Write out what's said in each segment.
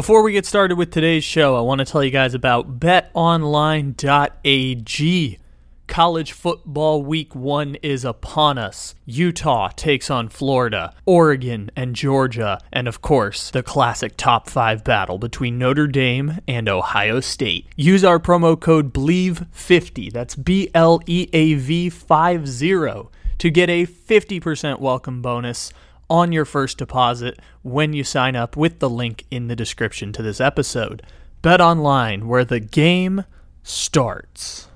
Before we get started with today's show, I want to tell you guys about betonline.ag. College football week one is upon us. Utah takes on Florida, Oregon and Georgia, and of course, the classic top five battle between Notre Dame and Ohio State. Use our promo code BLEAV50, that's B L E A V 50, to get a 50% welcome bonus on your first deposit when you sign up with the link in the description to this episode. Bet online, where the game starts.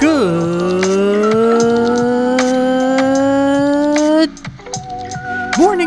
Good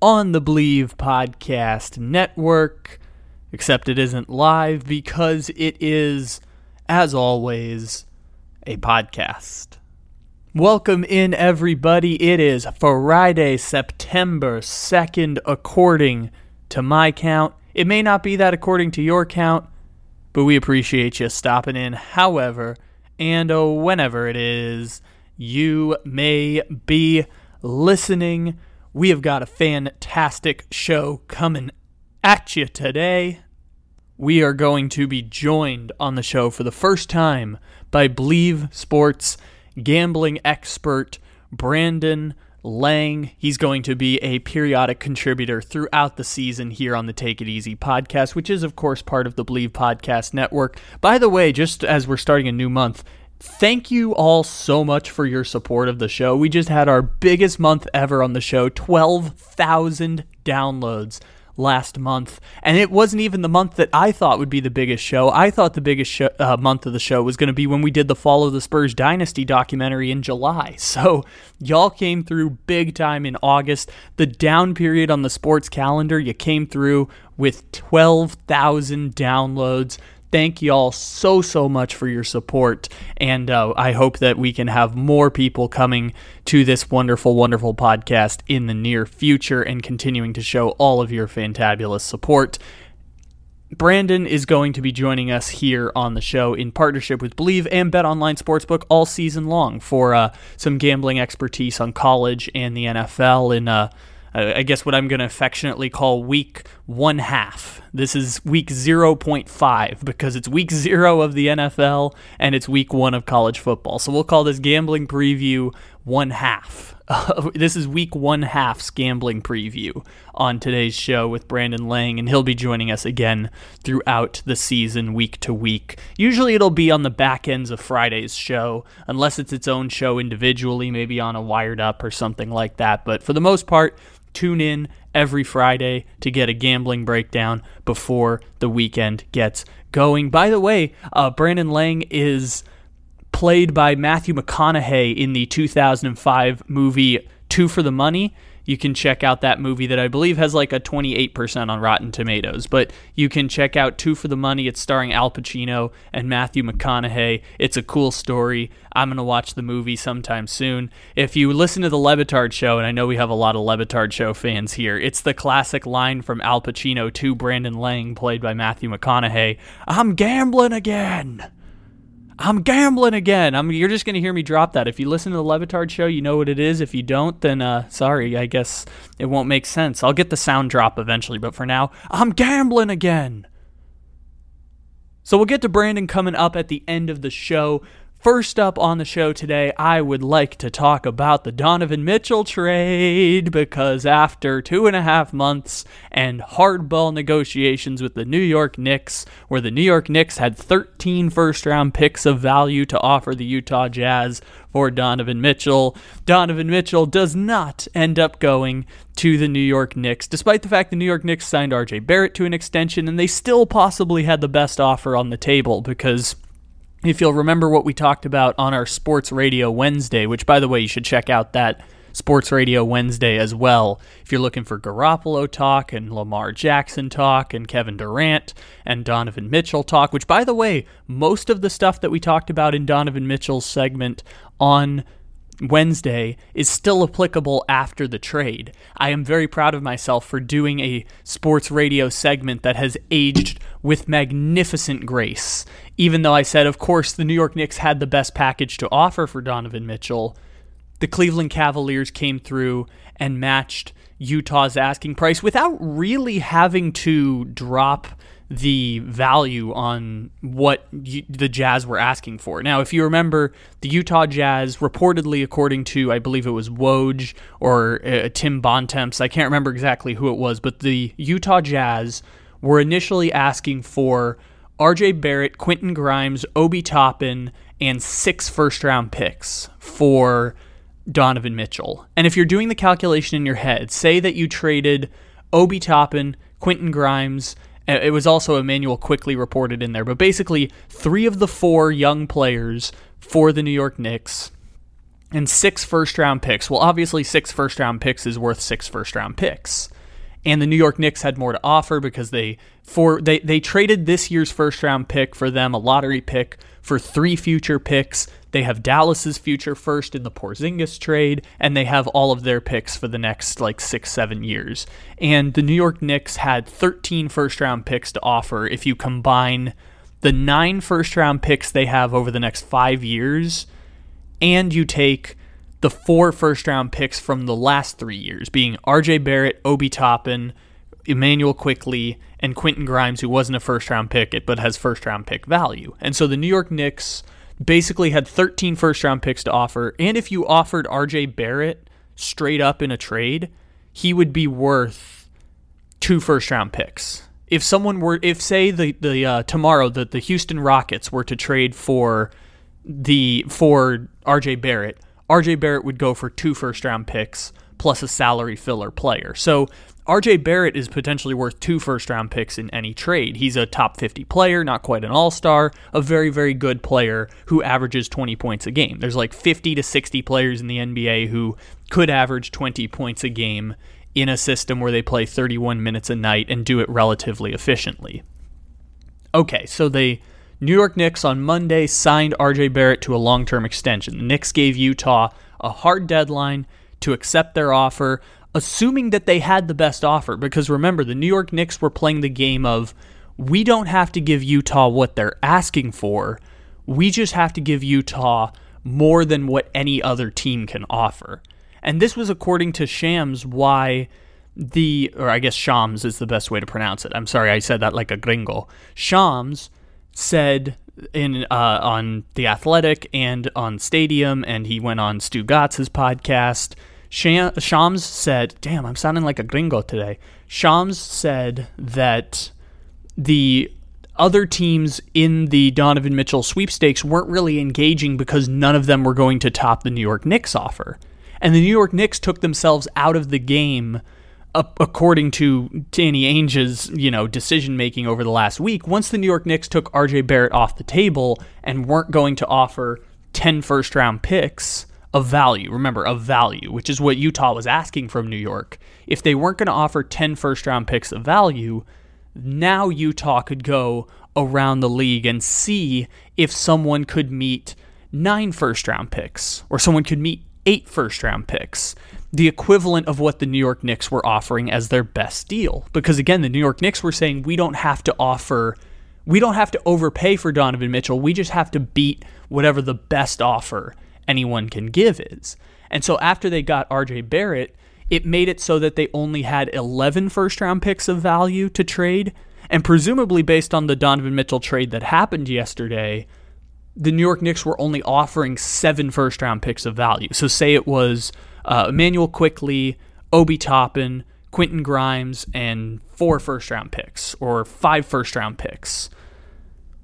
on the Bleav Podcast Network. Except it isn't live because it is, as always, a podcast. Welcome in, everybody. It is Friday, September 2nd, according to my count. It may not be that according to your count, but we appreciate you stopping in, however, and uh, whenever it is you may be listening. We have got a fantastic show coming at you today. We are going to be joined on the show for the first time by Bleav Sports gambling expert Brandon Lang. He's going to be a periodic contributor throughout the season here on the Take It Easy podcast, which is, of course, part of the Bleav Podcast Network. By the way, just as we're starting a new month, Thank you all so much for your support of the show. We just had our biggest month ever on the show 12,000 downloads last month. And it wasn't even the month that I thought would be the biggest show. I thought the biggest show, uh, month of the show was going to be when we did the Follow the Spurs Dynasty documentary in July. So y'all came through big time in August. The down period on the sports calendar, you came through with 12,000 downloads thank y'all so so much for your support. And uh, i hope that we can have more people coming to this wonderful wonderful podcast in the near future and continuing to show all of your fantabulous support. Brandon is going to be joining us here on the show in partnership with Bleav and Bet Online Sportsbook all season long for uh, some gambling expertise on college and the NFL in uh, I guess what I'm going to affectionately call week one half. This is week 0.5 because it's week zero of the NFL and it's week one of college football. So we'll call this gambling preview one half. this is week one half's gambling preview on today's show with Brandon Lang, and he'll be joining us again throughout the season, week to week. Usually it'll be on the back ends of Friday's show, unless it's its own show individually, maybe on a Wired Up or something like that. But for the most part, tune in every Friday to get a gambling breakdown before the weekend gets going. By the way, uh, Brandon Lang is played by Matthew McConaughey in the 2005 movie Two for the Money you can check out that movie that I believe has like a 28% on Rotten Tomatoes. But you can check out Two for the Money. It's starring Al Pacino and Matthew McConaughey. It's a cool story. I'm going to watch the movie sometime soon. If you listen to the Le Batard show, and I know we have a lot of Le Batard show fans here, it's the classic line from Al Pacino to Brandon Lang, played by Matthew McConaughey I'm gambling again. I'm gambling again. I'm, you're just going to hear me drop that. If you listen to the Le Batard show, you know what it is. If you don't, then uh, sorry, I guess it won't make sense. I'll get the sound drop eventually, but for now, I'm gambling again. So we'll get to Brandon coming up at the end of the show. First up on the show today, I would like to talk about the Donovan Mitchell trade because after two and a half months and hardball negotiations with the New York Knicks, where the New York Knicks had 13 first round picks of value to offer the Utah Jazz for Donovan Mitchell, Donovan Mitchell does not end up going to the New York Knicks, despite the fact the New York Knicks signed RJ Barrett to an extension and they still possibly had the best offer on the table because if you'll remember what we talked about on our Sports Radio Wednesday, which, by the way, you should check out that Sports Radio Wednesday as well. If you're looking for Garoppolo talk and Lamar Jackson talk and Kevin Durant and Donovan Mitchell talk, which, by the way, most of the stuff that we talked about in Donovan Mitchell's segment on Wednesday is still applicable after the trade. I am very proud of myself for doing a sports radio segment that has aged with magnificent grace. Even though I said, of course, the New York Knicks had the best package to offer for Donovan Mitchell, the Cleveland Cavaliers came through and matched Utah's asking price without really having to drop the value on what the Jazz were asking for. Now, if you remember, the Utah Jazz reportedly, according to I believe it was Woj or uh, Tim Bontemps, I can't remember exactly who it was, but the Utah Jazz were initially asking for R.J. Barrett, Quentin Grimes, Obi Toppin, and six first-round picks for Donovan Mitchell. And if you're doing the calculation in your head, say that you traded Obi Toppin, Quentin Grimes it was also Immanuel Quickley reported in there, but basically three of the four young players for the New York Knicks and six first round picks. Well, obviously, six first round picks is worth six first round picks. And the New York Knicks had more to offer because they for they, they traded this year's first round pick for them, a lottery pick for three future picks. They have Dallas's future first in the Porzingis trade, and they have all of their picks for the next like six, seven years. And the New York Knicks had 13 first round picks to offer if you combine the nine first round picks they have over the next five years, and you take the four first round picks from the last three years, being RJ Barrett, Obi Toppin, Immanuel Quickley, and Quentin Grimes, who wasn't a first round pick but has first round pick value. And so the New York Knicks basically had 13 first round picks to offer. And if you offered RJ Barrett straight up in a trade, he would be worth two first round picks. If someone were, if say the the uh, tomorrow that the Houston Rockets were to trade for the for RJ Barrett, RJ Barrett would go for two first round picks plus a salary filler player. So RJ Barrett is potentially worth two first round picks in any trade. He's a top 50 player, not quite an all star, a very, very good player who averages 20 points a game. There's like 50 to 60 players in the NBA who could average 20 points a game in a system where they play 31 minutes a night and do it relatively efficiently. Okay, so the New York Knicks on Monday signed RJ Barrett to a long term extension. The Knicks gave Utah a hard deadline to accept their offer assuming that they had the best offer. Because remember, the New York Knicks were playing the game of we don't have to give Utah what they're asking for, we just have to give Utah more than what any other team can offer. And this was according to Shams why the, or I guess Shams is the best way to pronounce it. I'm sorry, I said that like a gringo. Shams said in uh, on the Athletic and on Stadium, and he went on Stugotz's podcast Shams said, damn, I'm sounding like a gringo today. Shams said that the other teams in the Donovan Mitchell sweepstakes weren't really engaging because none of them were going to top the New York Knicks offer. And the New York Knicks took themselves out of the game according to Danny Ainge's, you know, decision making over the last week. Once the New York Knicks took RJ Barrett off the table and weren't going to offer 10 first round picks, of value. Remember, of value, which is what Utah was asking from New York. If they weren't going to offer 10 first round picks of value, now Utah could go around the league and see if someone could meet nine first round picks or someone could meet eight first round picks, the equivalent of what the New York Knicks were offering as their best deal. Because again, the New York Knicks were saying we don't have to offer, we don't have to overpay for Donovan Mitchell. We just have to beat whatever the best offer anyone can give is. And so after they got RJ Barrett, it made it so that they only had 11 first round picks of value to trade. And presumably, based on the Donovan Mitchell trade that happened yesterday, the New York Knicks were only offering seven first round picks of value. So, say it was uh, Immanuel Quickley, Obi Toppin, Quentin Grimes, and four first round picks or five first round picks.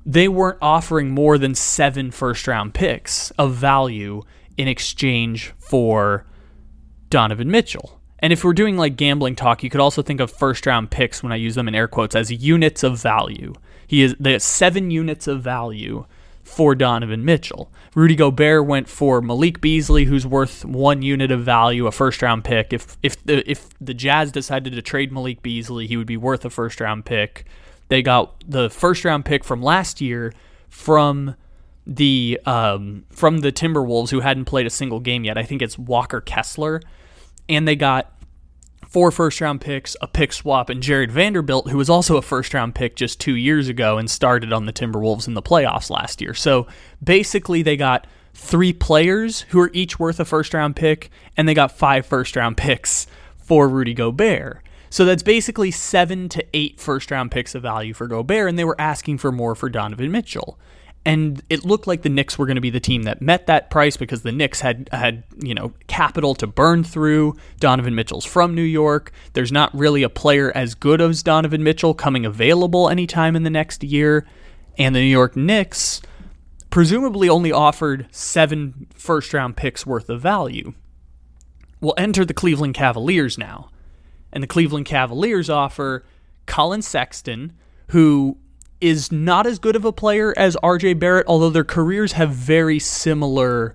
They weren't offering more than seven first round picks of value in exchange for Donovan Mitchell. And if we're doing like gambling talk, you could also think of first round picks when I use them in air quotes as units of value. He is the seven units of value for Donovan Mitchell. Rudy Gobert went for Malik Beasley, who's worth one unit of value, a first round pick. If if the if the Jazz decided to trade Malik Beasley, he would be worth a first round pick. They got the first round pick from last year from the um, from the Timberwolves, who hadn't played a single game yet. I think it's Walker Kessler, and they got four first round picks, a pick swap, and Jarred Vanderbilt, who was also a first round pick just two years ago and started on the Timberwolves in the playoffs last year. So basically, they got three players who are each worth a first round pick, and they got five first round picks for Rudy Gobert. So that's basically seven to eight first round picks of value for Gobert, and they were asking for more for Donovan Mitchell and it looked like the Knicks were going to be the team that met that price because the Knicks had had you know capital to burn through. Donovan Mitchell's from New York. There's not really a player as good as Donovan Mitchell coming available anytime in the next year, and the New York Knicks presumably only offered seven first round picks worth of value. We'll enter the Cleveland Cavaliers now, and the Cleveland Cavaliers offer Collin Sexton, who is not as good of a player as RJ Barrett, although their careers have very similar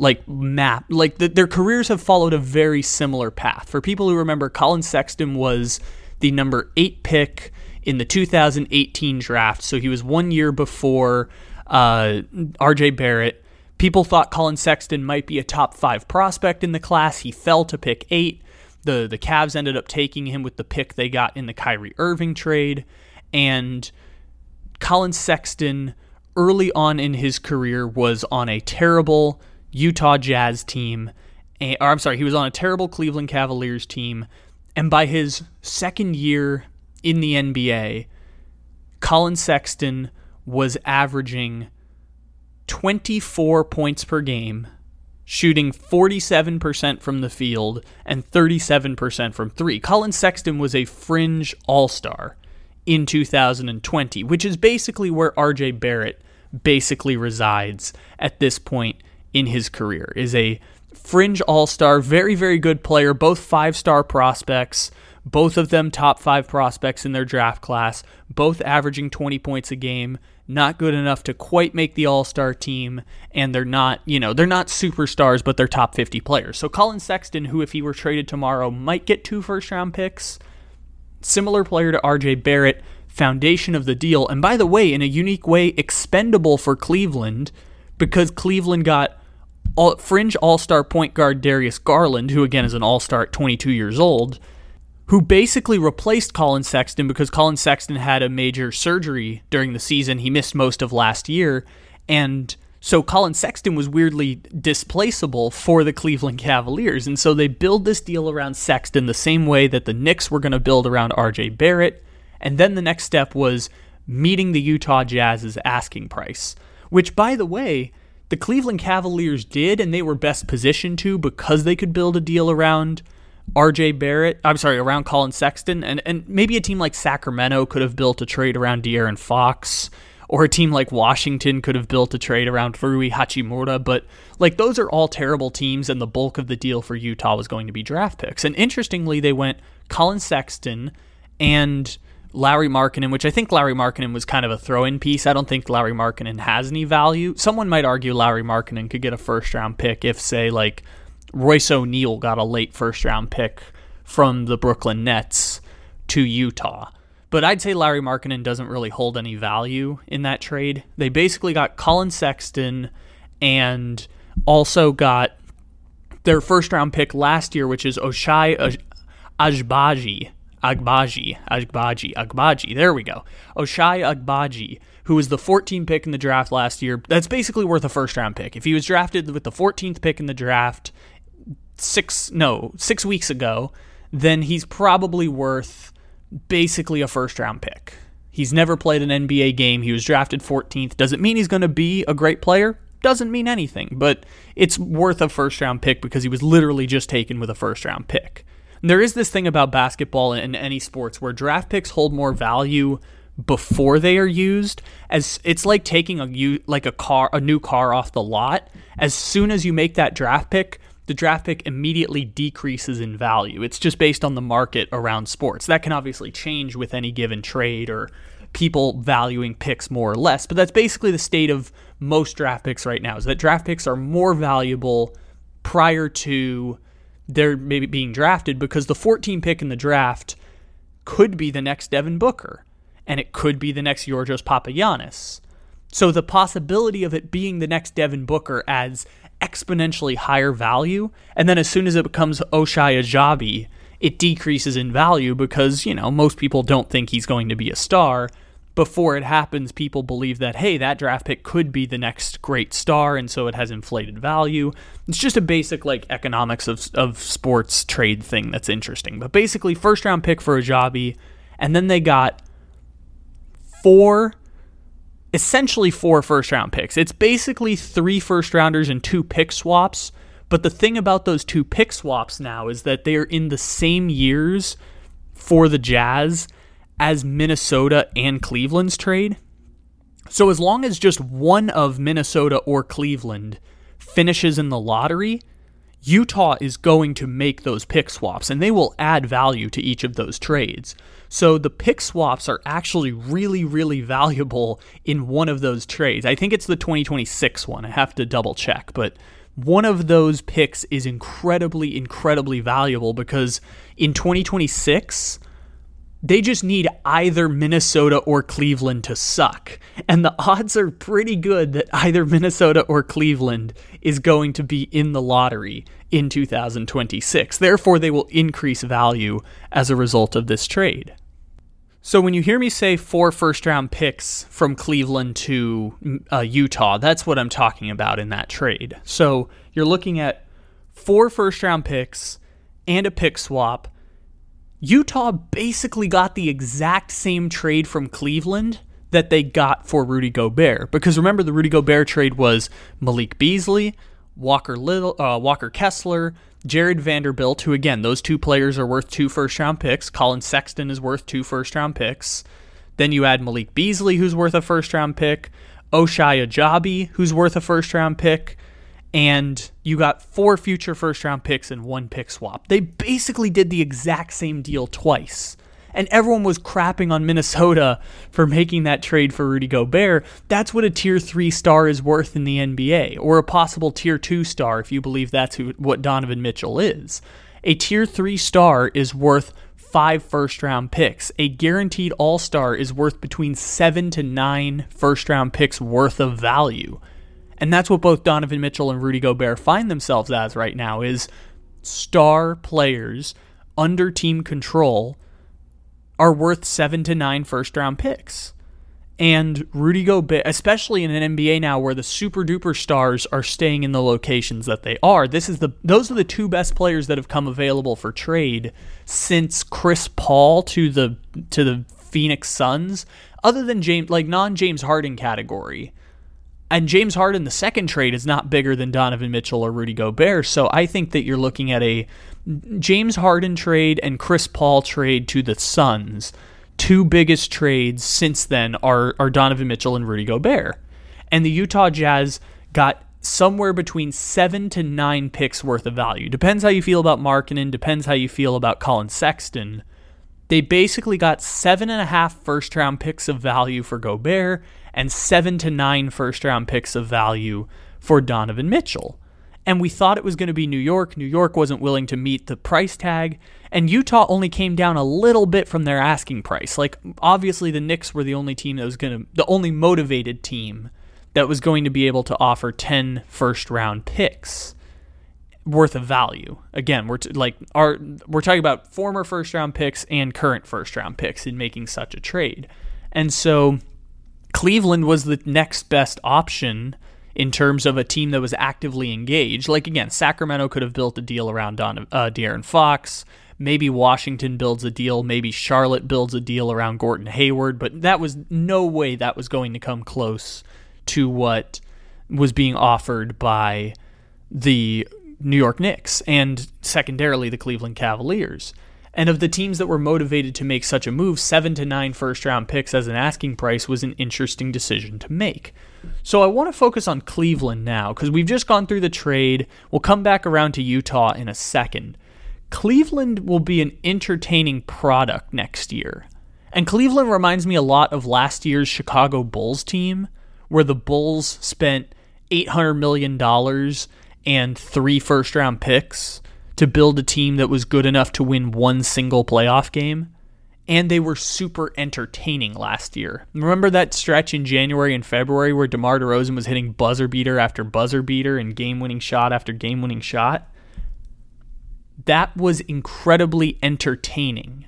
like map like the, their careers have followed a very similar path. For people who remember, Collin Sexton was the number eight pick in the 2018 draft, so he was one year before uh, RJ Barrett. People thought Collin Sexton might be a top five prospect in the class. He fell to pick eight. The the Cavs ended up taking him with the pick they got in the Kyrie Irving trade, and Collin Sexton, early on in his career, was on a terrible Utah Jazz team. Or I'm sorry, he was on a terrible Cleveland Cavaliers team. And by his second year in the NBA, Collin Sexton was averaging 24 points per game, shooting 47% from the field and 37% from three. Collin Sexton was a fringe all star in 2020, which is basically where RJ Barrett basically resides at this point in his career. Is a fringe all-star, very very good player, both five-star prospects, both of them top 5 prospects in their draft class, both averaging 20 points a game. Not good enough to quite make the all-star team and they're not, you know, they're not superstars but they're top 50 players. So collin Sexton, who if he were traded tomorrow might get two first round picks, similar player to RJ Barrett, foundation of the deal. And by the way, in a unique way, expendable for Cleveland because Cleveland got all, fringe all star point guard Darius Garland, who again is an all star at 22 years old, who basically replaced Collin Sexton because Collin Sexton had a major surgery during the season. He missed most of last year. And so Collin Sexton was weirdly displaceable for the Cleveland Cavaliers. And so they build this deal around Sexton the same way that the Knicks were going to build around RJ Barrett. And then the next step was meeting the Utah Jazz's asking price, which, by the way, the Cleveland Cavaliers did, and they were best positioned to because they could build a deal around RJ Barrett. I'm sorry, around Collin Sexton. And, and maybe a team like Sacramento could have built a trade around De'Aaron Fox or a team like Washington could have built a trade around Rui Hachimura, but like those are all terrible teams, and the bulk of the deal for Utah was going to be draft picks. And interestingly, they went Collin Sexton and Lauri Markkanen, which I think Lauri Markkanen was kind of a throw-in piece. I don't think Lauri Markkanen has any value. Someone might argue Larry Markkanen could get a first-round pick if, say, like Royce O'Neale got a late first-round pick from the Brooklyn Nets to Utah. But I'd say Lauri Markkanen doesn't really hold any value in that trade. They basically got Collin Sexton and also got their first round pick last year, which is Ochai Ajbaji. Agbaji, Agbaji, Agbaji. There we go. Ochai Agbaji, who was the 14th pick in the draft last year. That's basically worth a first round pick. If he was drafted with the 14th pick in the draft six no six weeks ago, then he's probably worth basically a first round pick. He's never played an NBA game. He was drafted 14th. Does it mean he's going to be a great player? Doesn't mean anything, but it's worth a first round pick because he was literally just taken with a first round pick. And there is this thing about basketball and any sports where draft picks hold more value before they are used as it's like taking a like a car a new car off the lot as soon as you make that draft pick the draft pick immediately decreases in value it's just based on the market around sports that can obviously change with any given trade or people valuing picks more or less but that's basically the state of most draft picks right now is that draft picks are more valuable prior to their maybe being drafted because the 14 pick in the draft could be the next Devin Booker and it could be the next Georgios Papagiannis. So the possibility of it being the next Devin Booker adds exponentially higher value, and then as soon as it becomes Ochai Agbaji, it decreases in value because, you know, most people don't think he's going to be a star. Before it happens, people believe that, hey, that draft pick could be the next great star, and so it has inflated value. It's just a basic, like, economics of, of sports trade thing that's interesting. But basically, first round pick for Agbaji, and then they got four essentially four first round picks. It's basically three first rounders and two pick swaps. But the thing about those two pick swaps now is that they are in the same years for the Jazz as Minnesota and Cleveland's trade. So as long as just one of Minnesota or Cleveland finishes in the lottery, Utah is going to make those pick swaps and they will add value to each of those trades. So the pick swaps are actually really, really valuable in one of those trades. I think it's the 2026 one. I have to double check, but one of those picks is incredibly, incredibly valuable because in 2026, they just need either Minnesota or Cleveland to suck. And the odds are pretty good that either Minnesota or Cleveland is going to be in the lottery in 2026. Therefore, they will increase value as a result of this trade. So when you hear me say four first round picks from Cleveland to uh, Utah, that's what I'm talking about in that trade. So you're looking at four first round picks and a pick swap Utah basically got the exact same trade from Cleveland that they got for Rudy Gobert. Because remember, the Rudy Gobert trade was Malik Beasley, Walker Little, uh, Walker Kessler, Jarred Vanderbilt, who again, those two players are worth two first round picks. Collin Sexton is worth two first round picks. Then you add Malik Beasley, who's worth a first round pick, Ochai Agbaji, who's worth a first round pick, and you got four future first round picks and one pick swap. They basically did the exact same deal twice. And everyone was crapping on Minnesota for making that trade for Rudy Gobert. That's what a tier 3 star is worth in the NBA, or a possible tier 2 star if you believe that's who, what Donovan Mitchell is. A tier 3 star is worth five first round picks. A guaranteed all star is worth between seven to nine first round picks worth of value. And that's what both Donovan Mitchell and Rudy Gobert find themselves as right now is star players under team control are worth 7 to 9 first round picks. And Rudy Gobert, especially in an NBA now where the super duper stars are staying in the locations that they are, this is the those are the two best players that have come available for trade since Chris Paul to the to the Phoenix Suns, other than James like non James Harden category. And James Harden, the second trade, is not bigger than Donovan Mitchell or Rudy Gobert. So I think that you're looking at a James Harden trade and Chris Paul trade to the Suns. Two biggest trades since then are, are Donovan Mitchell and Rudy Gobert. And the Utah Jazz got somewhere between seven to nine picks worth of value. Depends how you feel about Markkanen, depends how you feel about Collin Sexton. They basically got seven and a half first round picks of value for Gobert and seven to nine first round picks of value for Donovan Mitchell. And we thought it was going to be New York. New York wasn't willing to meet the price tag, and Utah only came down a little bit from their asking price. Like, obviously, the Knicks were the only team that was going to, the only motivated team that was going to be able to offer 10 first round picks worth of value. Again, we're t- like our we're talking about former first round picks and current first round picks in making such a trade. And so Cleveland was the next best option in terms of a team that was actively engaged. Like again, Sacramento could have built a deal around Don, uh, De'Aaron Fox. Maybe Washington builds a deal, maybe Charlotte builds a deal around Gordon Hayward, but that was no way that was going to come close to what was being offered by the New York Knicks and secondarily the Cleveland Cavaliers. And of the teams that were motivated to make such a move, seven to nine first round picks as an asking price was an interesting decision to make. So I want to focus on Cleveland now because we've just gone through the trade. We'll come back around to Utah in a second. Cleveland will be an entertaining product next year. And Cleveland reminds me a lot of last year's Chicago Bulls team, where the Bulls spent $800 million and three first round picks to build a team that was good enough to win one single playoff game. And they were super entertaining last year. Remember that stretch in January and February where DeMar DeRozan was hitting buzzer beater after buzzer beater and game winning shot after game winning shot? That was incredibly entertaining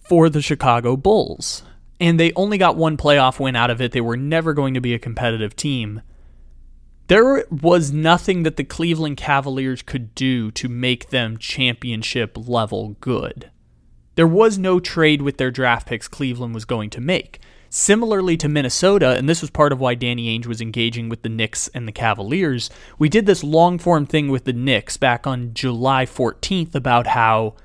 for the Chicago Bulls. And they only got one playoff win out of it. They were never going to be a competitive team. There was nothing that the Cleveland Cavaliers could do to make them championship level good. There was no trade with their draft picks Cleveland was going to make. Similarly to Minnesota, and this was part of why Danny Ainge was engaging with the Knicks and the Cavaliers, we did this long form thing with the Knicks back on July 14th about how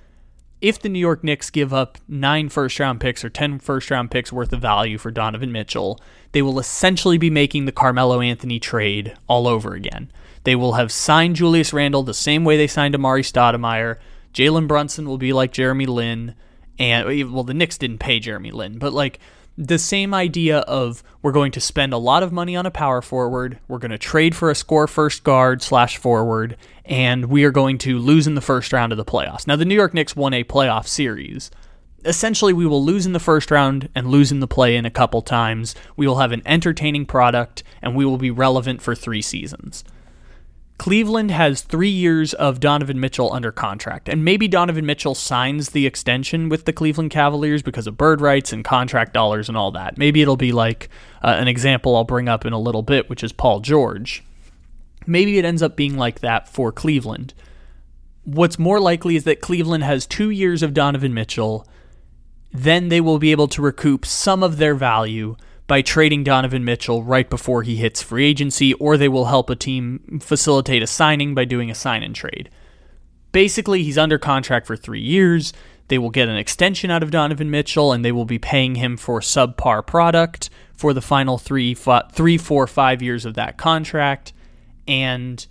if the New York Knicks give up nine first round picks or 10 first round picks worth of value for Donovan Mitchell, they will essentially be making the Carmelo Anthony trade all over again. They will have signed Julius Randle the same way they signed Amar'e Stoudemire. Jalen Brunson will be like Jeremy Lin. And, well, the Knicks didn't pay Jeremy Lin, but like the same idea of we're going to spend a lot of money on a power forward, we're going to trade for a score first guard slash forward, and we are going to lose in the first round of the playoffs. Now, the New York Knicks won a playoff series. Essentially, we will lose in the first round and lose in the play in a couple times. We will have an entertaining product, and we will be relevant for three seasons. Cleveland has three years of Donovan Mitchell under contract, and maybe Donovan Mitchell signs the extension with the Cleveland Cavaliers because of bird rights and contract dollars and all that. Maybe it'll be like uh, an example I'll bring up in a little bit, which is Paul George. Maybe it ends up being like that for Cleveland. What's more likely is that Cleveland has two years of Donovan Mitchell, then they will be able to recoup some of their value by trading Donovan Mitchell right before he hits free agency, or they will help a team facilitate a signing by doing a sign and trade. Basically, he's under contract for three years. They will get an extension out of Donovan Mitchell, and they will be paying him for subpar product for the final three, three, four, five years of that contract. And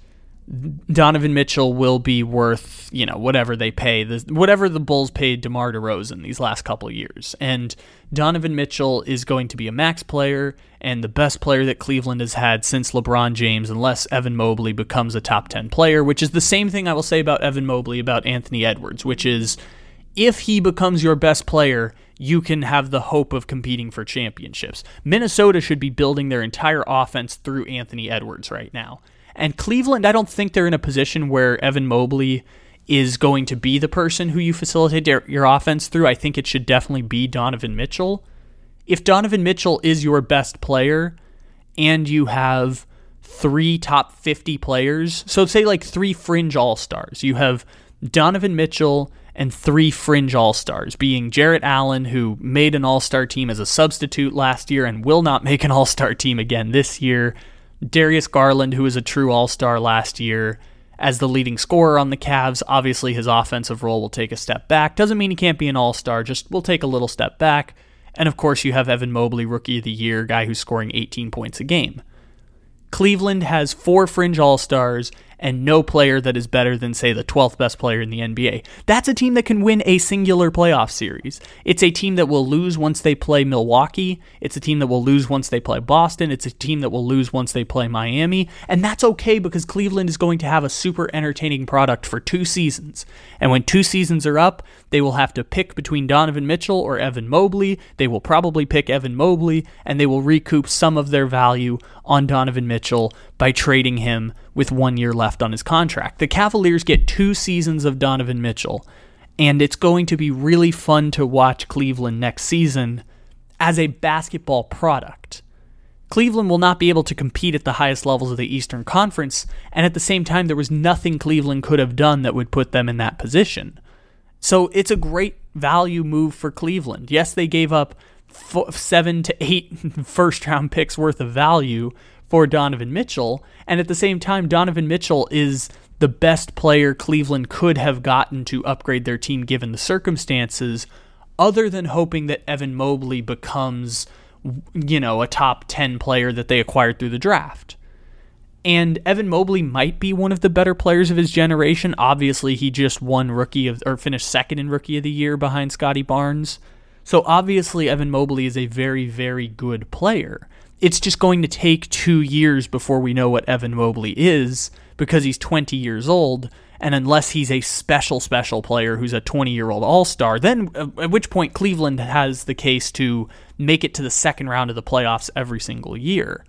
Donovan Mitchell will be worth, you know, whatever they pay, the, whatever the Bulls paid DeMar DeRozan these last couple years. And Donovan Mitchell is going to be a max player and the best player that Cleveland has had since LeBron James, unless Evan Mobley becomes a top 10 player, which is the same thing I will say about Evan Mobley about Anthony Edwards, which is if he becomes your best player, you can have the hope of competing for championships. Minnesota should be building their entire offense through Anthony Edwards right now. And Cleveland, I don't think they're in a position where Evan Mobley is going to be the person who you facilitate your, your offense through. I think it should definitely be Donovan Mitchell. If Donovan Mitchell is your best player and you have three top 50 players, so say like three fringe all stars, you have Donovan Mitchell and three fringe all stars, being Jarrett Allen, who made an all star team as a substitute last year and will not make an all star team again this year. Darius Garland, who was a true all star last year, as the leading scorer on the Cavs. Obviously, his offensive role will take a step back. Doesn't mean he can't be an all star, just will take a little step back. And of course, you have Evan Mobley, rookie of the year, guy who's scoring 18 points a game. Cleveland has four fringe all stars and no player that is better than, say, the 12th best player in the NBA. That's a team that can win a singular playoff series. It's a team that will lose once they play Milwaukee. It's a team that will lose once they play Boston. It's a team that will lose once they play Miami. And that's okay because Cleveland is going to have a super entertaining product for two seasons. And when two seasons are up, they will have to pick between Donovan Mitchell or Evan Mobley. They will probably pick Evan Mobley, and they will recoup some of their value on Donovan Mitchell by trading him with one year left on his contract. The Cavaliers get two seasons of Donovan Mitchell, and it's going to be really fun to watch Cleveland next season as a basketball product. Cleveland will not be able to compete at the highest levels of the Eastern Conference, and at the same time, there was nothing Cleveland could have done that would put them in that position. So it's a great value move for Cleveland. Yes, they gave up seven to eight first round picks worth of value for Donovan Mitchell. And at the same time, Donovan Mitchell is the best player Cleveland could have gotten to upgrade their team given the circumstances, other than hoping that Evan Mobley becomes, you know, a top 10 player that they acquired through the draft. And Evan Mobley might be one of the better players of his generation. Obviously, he just won rookie of or finished second in rookie of the year behind Scottie Barnes. So obviously, Evan Mobley is a very, very good player. It's just going to take two years before we know what Evan Mobley is because he's 20 years old. And unless he's a special, special player who's a 20 year old all star, then uh, at which point Cleveland has the case to make it to the second round of the playoffs every single year.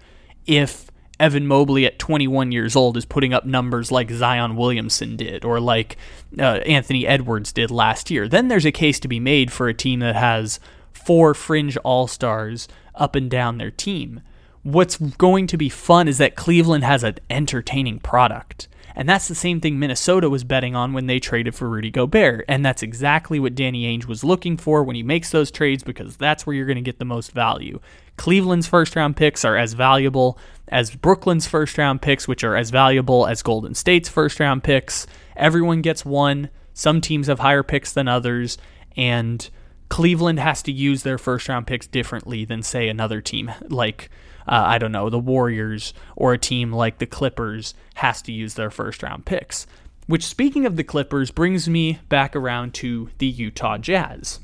If Evan Mobley at 21 years old is putting up numbers like Zion Williamson did or like uh, Anthony Edwards did last year, then there's a case to be made for a team that has four fringe all stars up and down their team. What's going to be fun is that Cleveland has an entertaining product. And that's the same thing Minnesota was betting on when they traded for Rudy Gobert. And that's exactly what Danny Ainge was looking for when he makes those trades because that's where you're going to get the most value. Cleveland's first round picks are as valuable as Brooklyn's first round picks, which are as valuable as Golden State's first round picks. Everyone gets one. Some teams have higher picks than others. And Cleveland has to use their first round picks differently than, say, another team like, uh, I don't know, the Warriors or a team like the Clippers has to use their first round picks. Which, speaking of the Clippers, brings me back around to the Utah Jazz.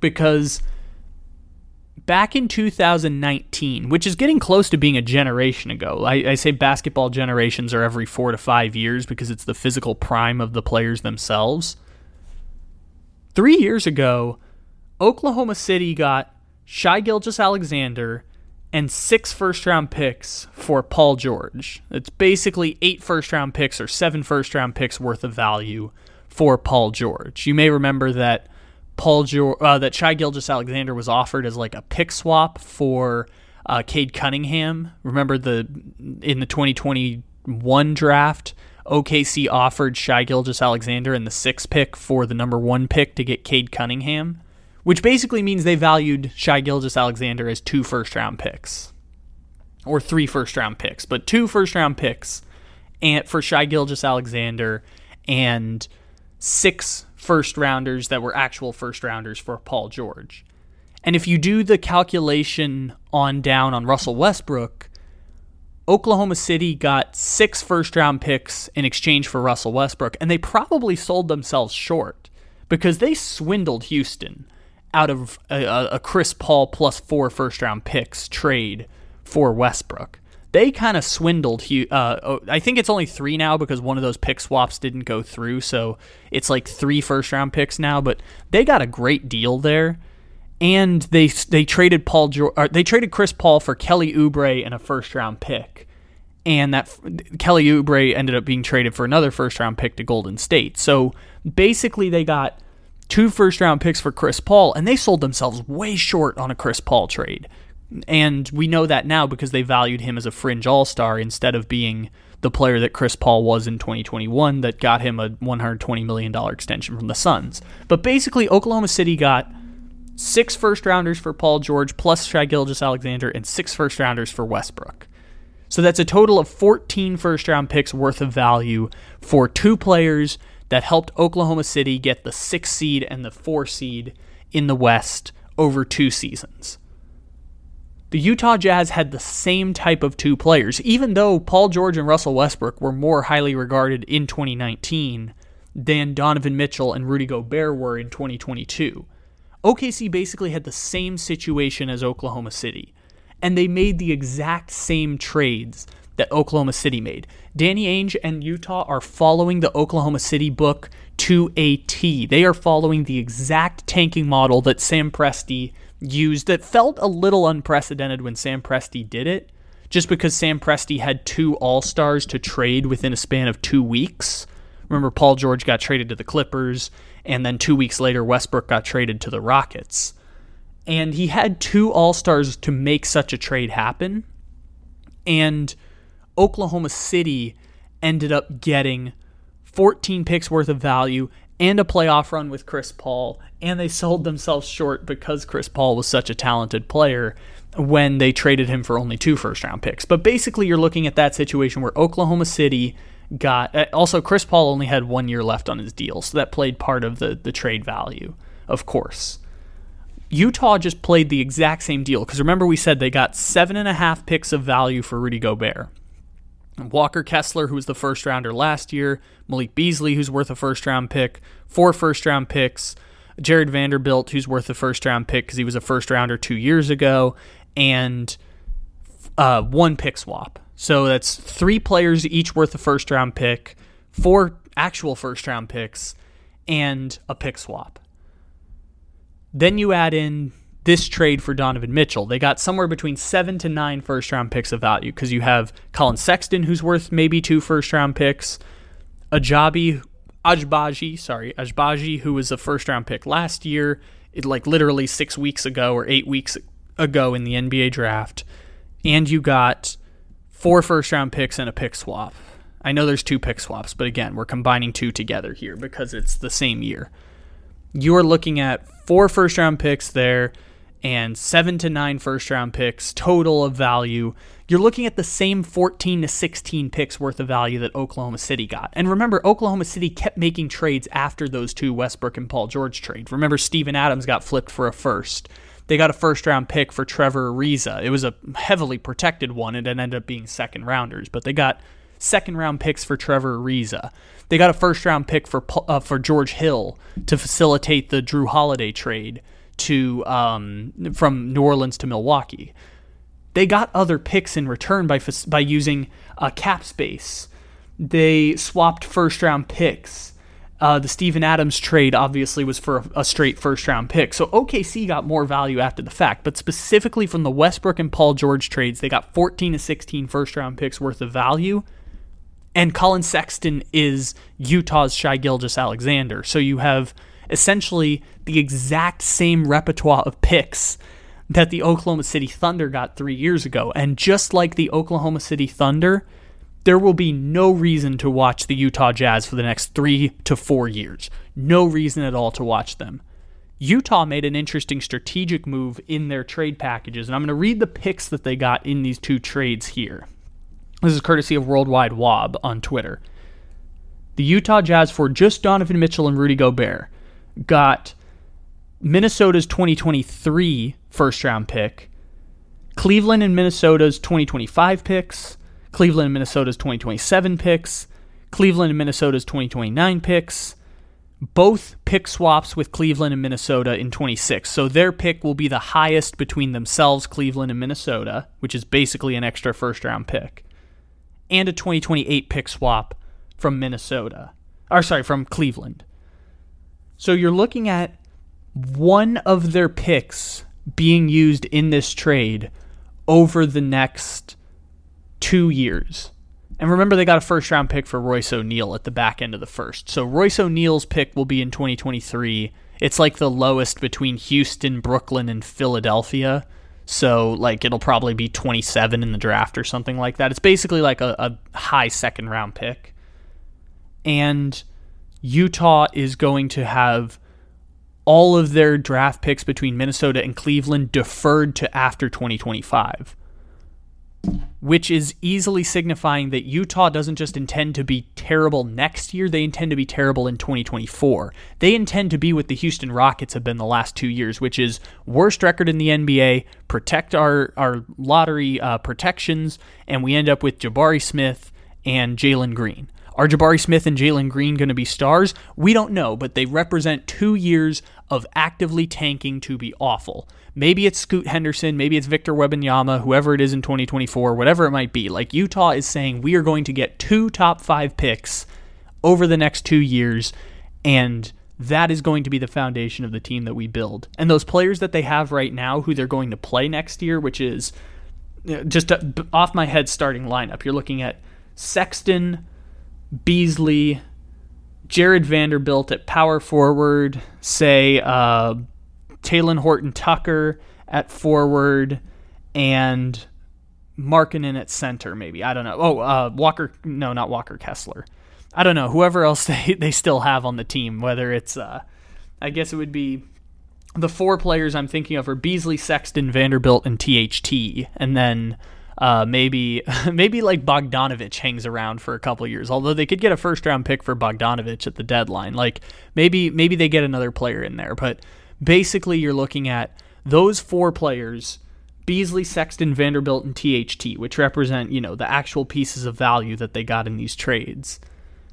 Because back in 2019, which is getting close to being a generation ago, I, I, say basketball generations are every four to five years because it's the physical prime of the players themselves. Three years ago, Oklahoma City got Shai Gilgeous-Alexander and six first round picks for Paul George. It's basically eight first round picks or seven first round picks worth of value for Paul George. You may remember that Paul George, uh, that Shai Gilgeous-Alexander was offered as like a pick swap for uh, Cade Cunningham. Remember the in the 2021 draft, OKC offered Shai Gilgeous-Alexander in the sixth pick for the number one pick to get Cade Cunningham which basically means they valued Shai Gilgeous-Alexander as two first round picks or three first round picks, but two first round picks and for Shai Gilgeous-Alexander and six first rounders that were actual first rounders for Paul George. And if you do the calculation on down on Russell Westbrook, Oklahoma City got six first round picks in exchange for Russell Westbrook, and they probably sold themselves short because they swindled Houston out of a, a Chris Paul plus four first round picks trade for Westbrook. They kind of swindled. Uh, oh, I think it's only three now because one of those pick swaps didn't go through, so it's like three first round picks now. But they got a great deal there, and they they traded Paul. They traded Chris Paul for Kelly Oubre and a first round pick, and that Kelly Oubre ended up being traded for another first round pick to Golden State. So basically, they got two first round picks for Chris Paul, and they sold themselves way short on a Chris Paul trade. And we know that now because they valued him as a fringe all star instead of being the player that Chris Paul was in 2021 that got him a $120 million extension from the Suns. But basically, Oklahoma City got six first rounders for Paul George plus Shai Gilgeous-Alexander and six first rounders for Westbrook. So that's a total of 14 first round picks worth of value for two players that helped Oklahoma City get the six seed and the four seed in the West over two seasons. The Utah Jazz had the same type of two players, even though Paul George and Russell Westbrook were more highly regarded in 2019 than Donovan Mitchell and Rudy Gobert were in 2022. OKC basically had the same situation as Oklahoma City, and they made the exact same trades that Oklahoma City made. Danny Ainge and Utah are following the Oklahoma City book to a T. They are following the exact tanking model that Sam Presti used that felt a little unprecedented when Sam Presti did it, just because Sam Presti had two All Stars to trade within a span of two weeks. Remember, Paul George got traded to the Clippers, and then two weeks later, Westbrook got traded to the Rockets. And he had two All Stars to make such a trade happen. And Oklahoma City ended up getting 14 picks worth of value and a playoff run with Chris Paul, and they sold themselves short because Chris Paul was such a talented player when they traded him for only two first round picks. But basically, you're looking at that situation where Oklahoma City got uh, also Chris Paul only had one year left on his deal, so that played part of the the trade value, of course. Utah just played the exact same deal because remember we said they got seven and a half picks of value for Rudy Gobert. Walker Kessler, who was the first rounder last year, Malik Beasley, who's worth a first round pick, four first round picks, Jarred Vanderbilt, who's worth a first round pick because he was a first rounder two years ago, and uh, one pick swap. So that's three players each worth a first round pick, four actual first round picks, and a pick swap. Then you add in this trade for Donovan Mitchell. They got somewhere between seven to nine first round picks of value because you have Collin Sexton, who's worth maybe two first round picks, Ajabi, Ajbaji, sorry, Ajbaji, who was a first round pick last year, it, like literally six weeks ago or eight weeks ago in the NBA draft, and you got four first round picks and a pick swap. I know there's two pick swaps, but again, we're combining two together here because it's the same year. You are looking at four first round picks there and seven to nine first round picks total of value. You're looking at the same 14 to 16 picks worth of value that Oklahoma City got. And remember, Oklahoma City kept making trades after those two Westbrook and Paul George trades. Remember, Steven Adams got flipped for a first. They got a first round pick for Trevor Ariza. It was a heavily protected one, and it ended up being second rounders, but they got second round picks for Trevor Ariza. They got a first round pick for uh, for George Hill to facilitate the Jrue Holiday trade to um, from New Orleans to Milwaukee. They got other picks in return by by using a cap space. They swapped first round picks. Uh, the Steven Adams trade obviously was for a, a, straight first round pick. So OKC got more value after the fact, but specifically from the Westbrook and Paul George trades, they got 14 to 16 first round picks worth of value. And Collin Sexton is Utah's Shai Gilgeous-Alexander. So you have essentially the exact same repertoire of picks that the Oklahoma City Thunder got three years ago. And just like the Oklahoma City Thunder, there will be no reason to watch the Utah Jazz for the next three to four years. No reason at all to watch them. Utah made an interesting strategic move in their trade packages, and I'm going to read the picks that they got in these two trades here. This is courtesy of Worldwide Wob on Twitter. The Utah Jazz for just Donovan Mitchell and Rudy Gobert got Minnesota's 2023 first round pick, Cleveland and Minnesota's 2025 picks, Cleveland and Minnesota's 2027 picks, Cleveland and Minnesota's 2029 picks, both pick swaps with Cleveland and Minnesota in 26. So their pick will be the highest between themselves, Cleveland and Minnesota, which is basically an extra first round pick, and a 2028 pick swap from Minnesota. Or sorry, from Cleveland. So you're looking at one of their picks being used in this trade over the next two years. And remember, they got a first round pick for Royce O'Neale at the back end of the first. So Royce O'Neale's pick will be in 2023. It's like the lowest between Houston, Brooklyn, and Philadelphia. So, like, it'll probably be 27 in the draft or something like that. It's basically like a, a high second round pick. And Utah is going to have all of their draft picks between Minnesota and Cleveland deferred to after 2025, which is easily signifying that Utah doesn't just intend to be terrible next year, they intend to be terrible in 2024. They intend to be what the Houston Rockets have been the last two years, which is worst record in the NBA, protect our, our lottery uh, protections, and we end up with Jabari Smith and Jalen Green. Are Jabari Smith and Jalen Green going to be stars? We don't know, but they represent two years of actively tanking to be awful. Maybe it's Scoot Henderson, maybe it's Victor Wembanyama, whoever it is in 2024, whatever it might be. Like Utah is saying, we are going to get two top five picks over the next two years, and that is going to be the foundation of the team that we build. And those players that they have right now, who they're going to play next year, which is just uh, off my head starting lineup, you're looking at Sexton, Beasley, Jarred Vanderbilt at power forward, say uh, Talen Horton Tucker at forward, and Markkanen at center, maybe. I don't know. Oh, uh, Walker, no, not Walker Kessler. I don't know whoever else they they still have on the team. Whether it's uh, I guess it would be the four players I'm thinking of are Beasley, Sexton, Vanderbilt, and THT, and then uh, maybe maybe like Bogdanovich hangs around for a couple years. Although they could get a first round pick for Bogdanovich at the deadline. Like maybe maybe they get another player in there. But basically, you're looking at those four players. Beasley, Sexton, Vanderbilt, and THT, which represent, you know, the actual pieces of value that they got in these trades.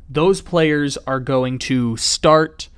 Those players are going to start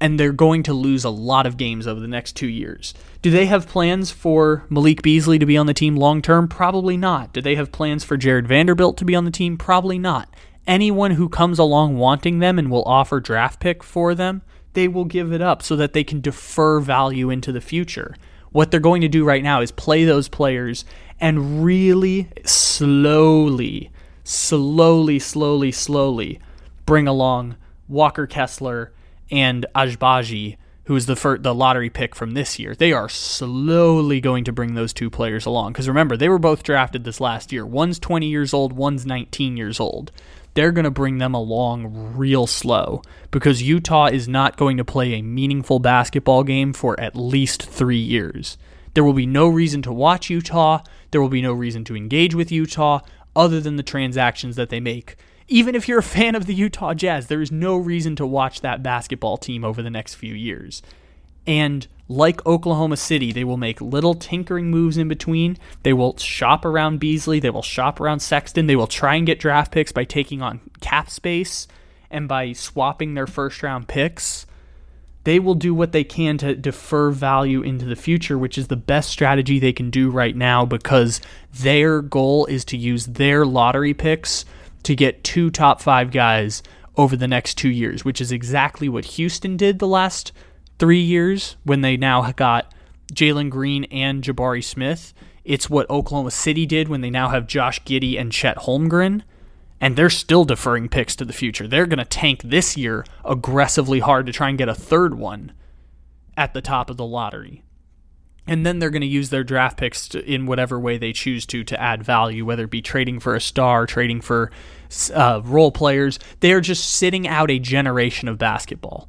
and they're going to lose a lot of games over the next two years. Do they have plans for Malik Beasley to be on the team long term? Probably not. Do they have plans for Jarred Vanderbilt to be on the team? Probably not. Anyone who comes along wanting them and will offer draft pick for them, they will give it up so that they can defer value into the future. What they're going to do right now is play those players and really slowly, slowly, slowly, slowly bring along Walker Kessler and Agbaji, who is the fir- the lottery pick from this year. They are slowly going to bring those two players along because remember they were both drafted this last year. One's 20 years old, one's 19 years old. They're going to bring them along real slow because Utah is not going to play a meaningful basketball game for at least 3 years. There will be no reason to watch Utah. There will be no reason to engage with Utah other than the transactions that they make even if you're a fan of the Utah Jazz, there is no reason to watch that basketball team over the next few years. And like Oklahoma City, they will make little tinkering moves in between. They will shop around Beasley. They will shop around Sexton. They will try and get draft picks by taking on cap space and by swapping their first round picks. They will do what they can to defer value into the future, which is the best strategy they can do right now because their goal is to use their lottery picks to get two top five guys over the next two years, which is exactly what Houston did the last three years when they now got Jalen Green and Jabari Smith. It's what Oklahoma City did when they now have Josh Giddey and Chet Holmgren. And they're still deferring picks to the future. They're going to tank this year aggressively hard to try and get a third one at the top of the lottery and then they're going to use their draft picks to, in whatever way they choose to to add value, whether it be trading for a star, trading for uh, role players. They are just sitting out a generation of basketball.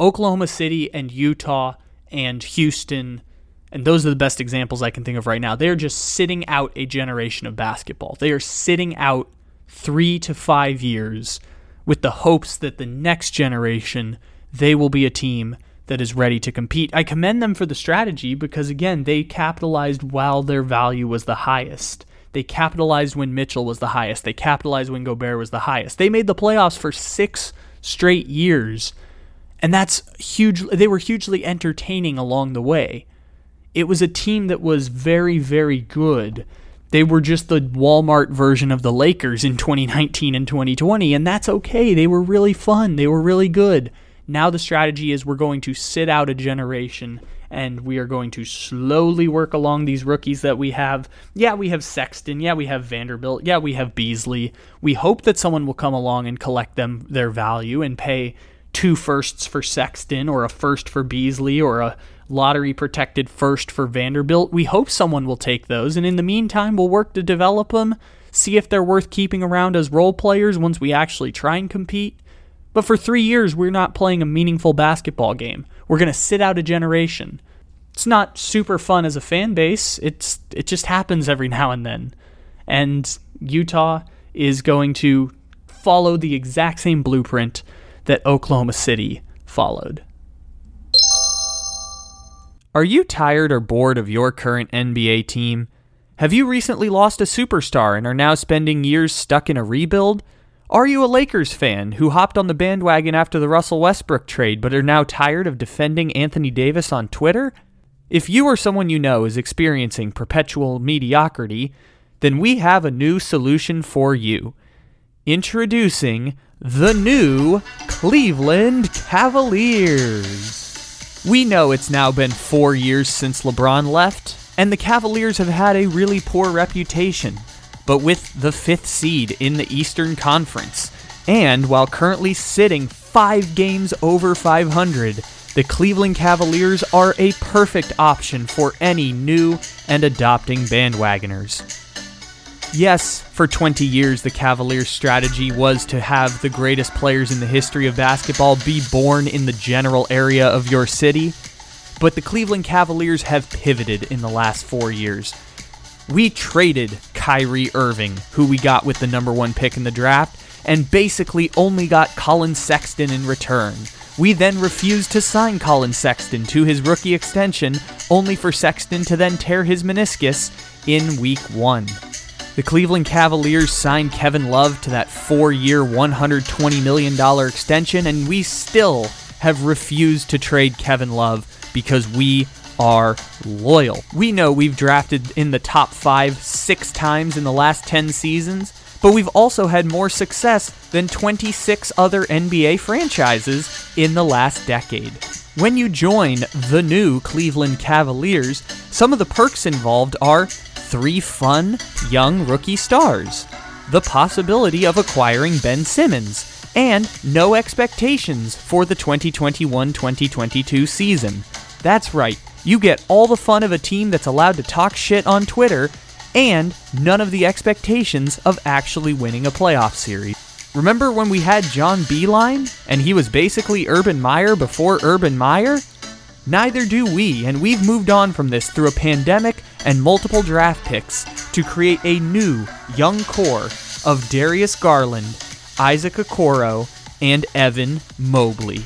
Oklahoma City and Utah and Houston, and those are the best examples I can think of right now. They are just sitting out a generation of basketball. They are sitting out three to five years with the hopes that the next generation they will be a team that is ready to compete. I commend them for the strategy because, again, they capitalized while their value was the highest. They capitalized when Mitchell was the highest. They capitalized when Gobert was the highest. They made the playoffs for six straight years. And that's huge. They were hugely entertaining along the way. It was a team that was very, very good. They were just the Walmart version of the Lakers in 2019 and 2020, and that's okay. They were really fun. They were really good. Now the strategy is we're going to sit out a generation and we are going to slowly work along these rookies that we have. Yeah, we have Sexton. Yeah, we have Vanderbilt. Yeah, we have Beasley. We hope that someone will come along and collect them their value and pay two firsts for Sexton or a first for Beasley or a lottery protected first for Vanderbilt. We hope someone will take those. And in the meantime, we'll work to develop them, see if they're worth keeping around as role players once we actually try and compete. But for three years, we're not playing a meaningful basketball game. We're going to sit out a generation. It's not super fun as a fan base. It's it just happens every now and then. And Utah is going to follow the exact same blueprint that Oklahoma City followed. Are you tired or bored of your current NBA team? Have you recently lost a superstar and are now spending years stuck in a rebuild? Are you a Lakers fan who hopped on the bandwagon after the Russell Westbrook trade but are now tired of defending Anthony Davis on Twitter? If you or someone you know is experiencing perpetual mediocrity, then we have a new solution for you. Introducing the new Cleveland Cavaliers. We know it's now been four years since LeBron left, and the Cavaliers have had a really poor reputation but with the fifth seed in the Eastern Conference. And while currently sitting five games over 500, the Cleveland Cavaliers are a perfect option for any new and adopting bandwagoners. Yes, for 20 years, the Cavaliers' strategy was to have the greatest players in the history of basketball be born in the general area of your city. But the Cleveland Cavaliers have pivoted in the last four years. We traded Kyrie Irving, who we got with the number one pick in the draft, and basically only got Collin Sexton in return. We then refused to sign Collin Sexton to his rookie extension, only for Sexton to then tear his meniscus in week one. The Cleveland Cavaliers signed Kevin Love to that four year, $120 million extension, and we still have refused to trade Kevin Love because we are loyal. We know we've drafted in the top five six times in the last 10 seasons, but we've also had more success than 26 other NBA franchises in the last decade. When you join the new Cleveland Cavaliers, some of the perks involved are three fun, young rookie stars, the possibility of acquiring Ben Simmons, and no expectations for the 2021 2022 season. That's right, you get all the fun of a team that's allowed to talk shit on Twitter, and none of the expectations of actually winning a playoff series. Remember when we had John Beilein, and he was basically Urban Meyer before Urban Meyer? Neither do we, and we've moved on from this through a pandemic and multiple draft picks to create a new young core of Darius Garland, Isaac Okoro, and Evan Mobley.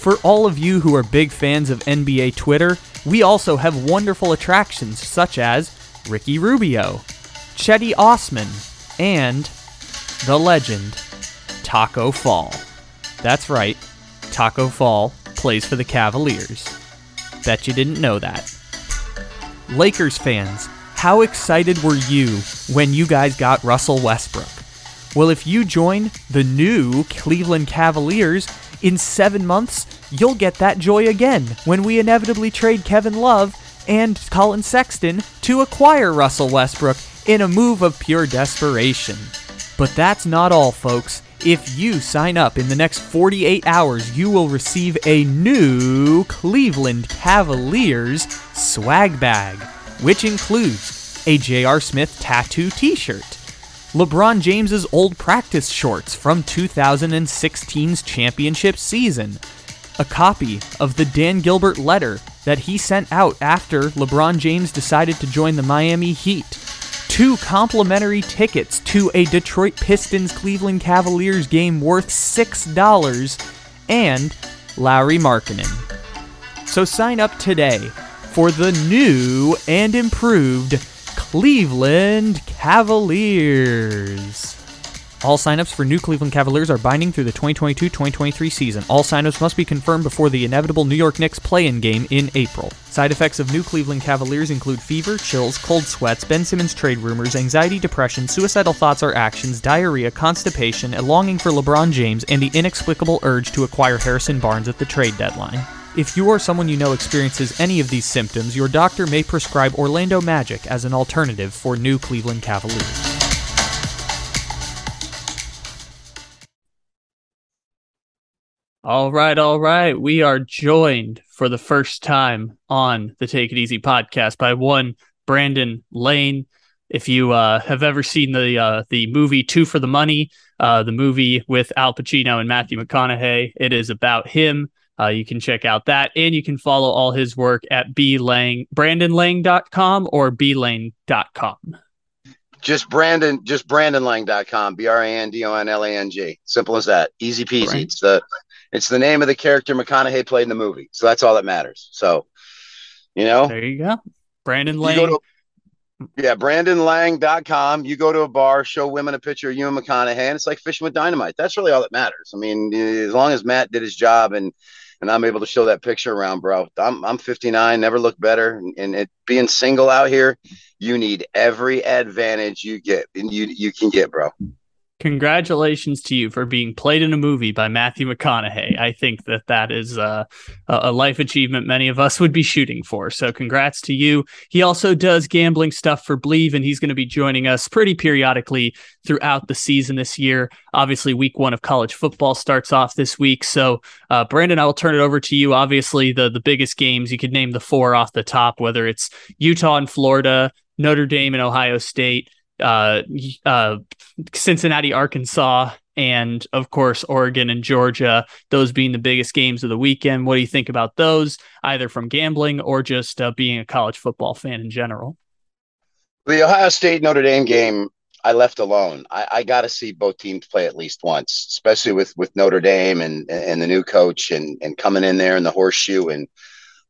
For all of you who are big fans of NBA Twitter, we also have wonderful attractions such as Ricky Rubio, Cedi Osman, and the legend, Taco Fall. That's right, Taco Fall plays for the Cavaliers. Bet you didn't know that. Lakers fans, how excited were you when you guys got Russell Westbrook? Well, if you join the new Cleveland Cavaliers in seven months, you'll get that joy again when we inevitably trade Kevin Love and Collin Sexton to acquire Russell Westbrook in a move of pure desperation. But that's not all, folks. If you sign up in the next 48 hours, you will receive a new Cleveland Cavaliers swag bag, which includes a J.R. Smith tattoo t shirt, LeBron James's old practice shorts from 2016's championship season, a copy of the Dan Gilbert letter that he sent out after LeBron James decided to join the Miami Heat two complimentary tickets to a Detroit Pistons Cleveland Cavaliers game worth $6, and Lauri Markkanen. So sign up today for the new and improved Cleveland Cavaliers. All signups for new Cleveland Cavaliers are binding through the 2022-2023 season. All signups must be confirmed before the inevitable New York Knicks play-in game in April. Side effects of new Cleveland Cavaliers include fever, chills, cold sweats, Ben Simmons trade rumors, anxiety, depression, suicidal thoughts or actions, diarrhea, constipation, a longing for LeBron James, and the inexplicable urge to acquire Harrison Barnes at the trade deadline. If you or someone you know experiences any of these symptoms, your doctor may prescribe Orlando Magic as an alternative for new Cleveland Cavaliers. All right, all right. We are joined for the first time on the Take It Easy podcast by one Brandon Lang. If you uh, have ever seen the uh, the movie Two for the Money, uh, the movie with Al Pacino and Matthew McConaughey, it is about him. Uh, you can check out that, and you can follow all his work at blang brandonlang.com or blane.com. Just Brandon, just brandonlang.com, B R A N D O N L A N G. Simple as that. Easy peasy. Right. It's the it's the name of the character McConaughey played in the movie. So that's all that matters. So, you know, there you go. Brandon Lang. To, yeah, BrandonLang.com. You go to a bar, show women a picture of you and McConaughey, and it's like fishing with dynamite. That's really all that matters. I mean, as long as Matt did his job and and I'm able to show that picture around, bro. I'm I'm 59, never looked better, and, it being single out here, you need every advantage you get and you you can get, bro congratulations to you for being played in a movie by Matthew McConaughey. I think that that is uh, a life achievement many of us would be shooting for. So, congrats to you. He also does gambling stuff for Bleav, and he's going to be joining us pretty periodically throughout the season this year. Obviously, week one of college football starts off this week. So, uh, Brandon, I will turn it over to you. Obviously, the the biggest games you could name the four off the top, whether it's Utah and Florida, Notre Dame and Ohio State uh, uh, Cincinnati, Arkansas, and of course Oregon and Georgia, those being the biggest games of the weekend. What do you think about those, either from gambling or just uh, being a college football fan in general? The Ohio State Notre Dame game, I left alone. I, I got to see both teams play at least once, especially with with Notre Dame and and the new coach and and coming in there in the horseshoe and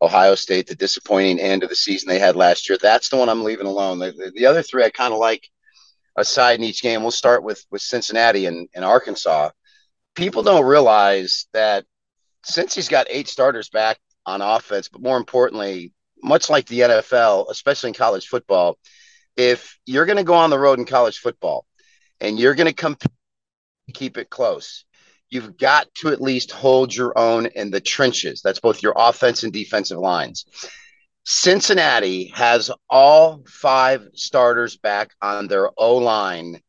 Ohio State, the disappointing end of the season they had last year. That's the one I'm leaving alone. The, the, the other three I kind of like aside in each game. We'll start with with Cincinnati and, and Arkansas. People don't realize that since he's got eight starters back on offense, but more importantly, much like the NFL, especially in college football, if you're going to go on the road in college football and you're going to compete, keep it close, you've got to at least hold your own in the trenches. That's both your offense and defensive lines. Cincinnati has all five starters back on their O line,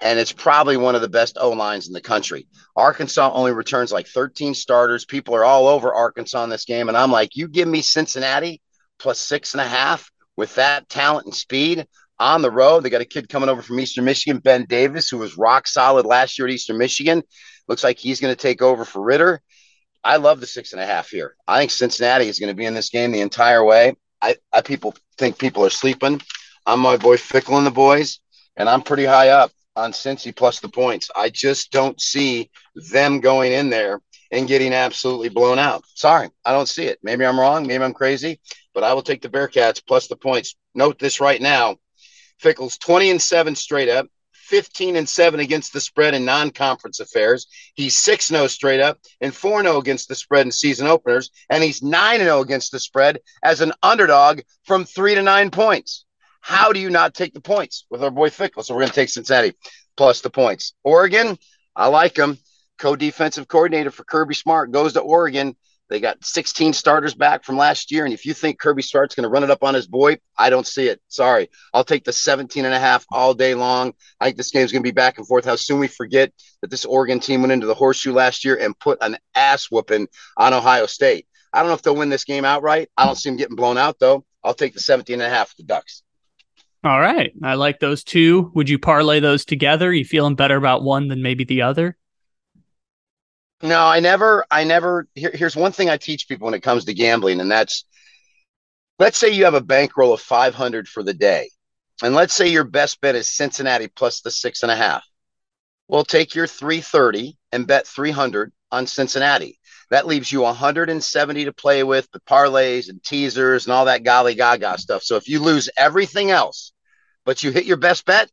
and it's probably one of the best O lines in the country. Arkansas only returns like 13 starters. People are all over Arkansas in this game, and I'm like, you give me Cincinnati plus six and a half with that talent and speed on the road. They got a kid coming over from Eastern Michigan, Ben Davis, who was rock solid last year at Eastern Michigan. Looks like he's going to take over for Ridder. I love the six and a half here. I think Cincinnati is going to be in this game the entire way. I, I people think people are sleeping. I'm my boy Fickell and the boys, and I'm pretty high up on Cincy plus the points. I just don't see them going in there and getting absolutely blown out. Sorry, I don't see it. Maybe I'm wrong. Maybe I'm crazy, but I will take the Bearcats plus the points. Note this right now. Fickell's 20 and 7 straight up. 15 and 7 against the spread in non-conference affairs. He's 6-0 straight up and 4-0 against the spread in season openers and he's 9-0 against the spread as an underdog from 3 to 9 points. How do you not take the points with our boy Fickell? So we're going to take Cincinnati plus the points. Oregon, I like him. Co-defensive coordinator for Kirby Smart goes to Oregon. They got 16 starters back from last year. And if you think Kirby Smart's going to run it up on his boy, I don't see it. Sorry. I'll take the 17 and a half all day long. I think this game's going to be back and forth. How soon we forget that this Oregon team went into the horseshoe last year and put an ass whooping on Ohio State. I don't know if they'll win this game outright. I don't see them getting blown out, though. I'll take the 17 and a half the Ducks. All right. I like those two. Would you parlay those together? You feeling better about one than maybe the other? No, I never, I never. Here, here's one thing I teach people when it comes to gambling, and that's let's say you have a bankroll of 500 for the day, and let's say your best bet is Cincinnati plus the six and a half. Well, take your 330 and bet 300 on Cincinnati. That leaves you 170 to play with the parlays and teasers and all that golly gaga stuff. So if you lose everything else, but you hit your best bet,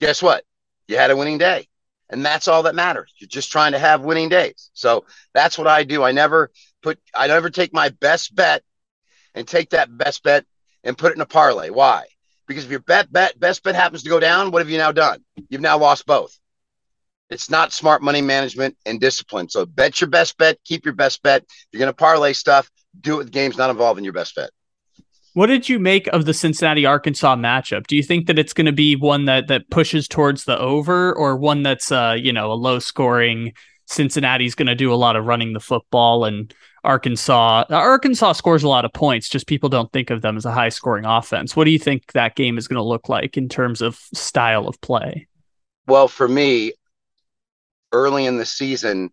guess what? You had a winning day. And that's all that matters. You're just trying to have winning days. So that's what I do. I never put, I never take my best bet and take that best bet and put it in a parlay. Why? Because if your bet, bet, best bet happens to go down, what have you now done? You've now lost both. It's not smart money management and discipline. So bet your best bet, keep your best bet. If you're going to parlay stuff, do it with games not involving your best bet. What did you make of the Cincinnati Arkansas matchup? Do you think that it's going to be one that that pushes towards the over, or one that's uh you know a low scoring? Cincinnati's going to do a lot of running the football, and Arkansas Arkansas scores a lot of points. Just people don't think of them as a high scoring offense. What do you think that game is going to look like in terms of style of play? Well, for me, early in the season,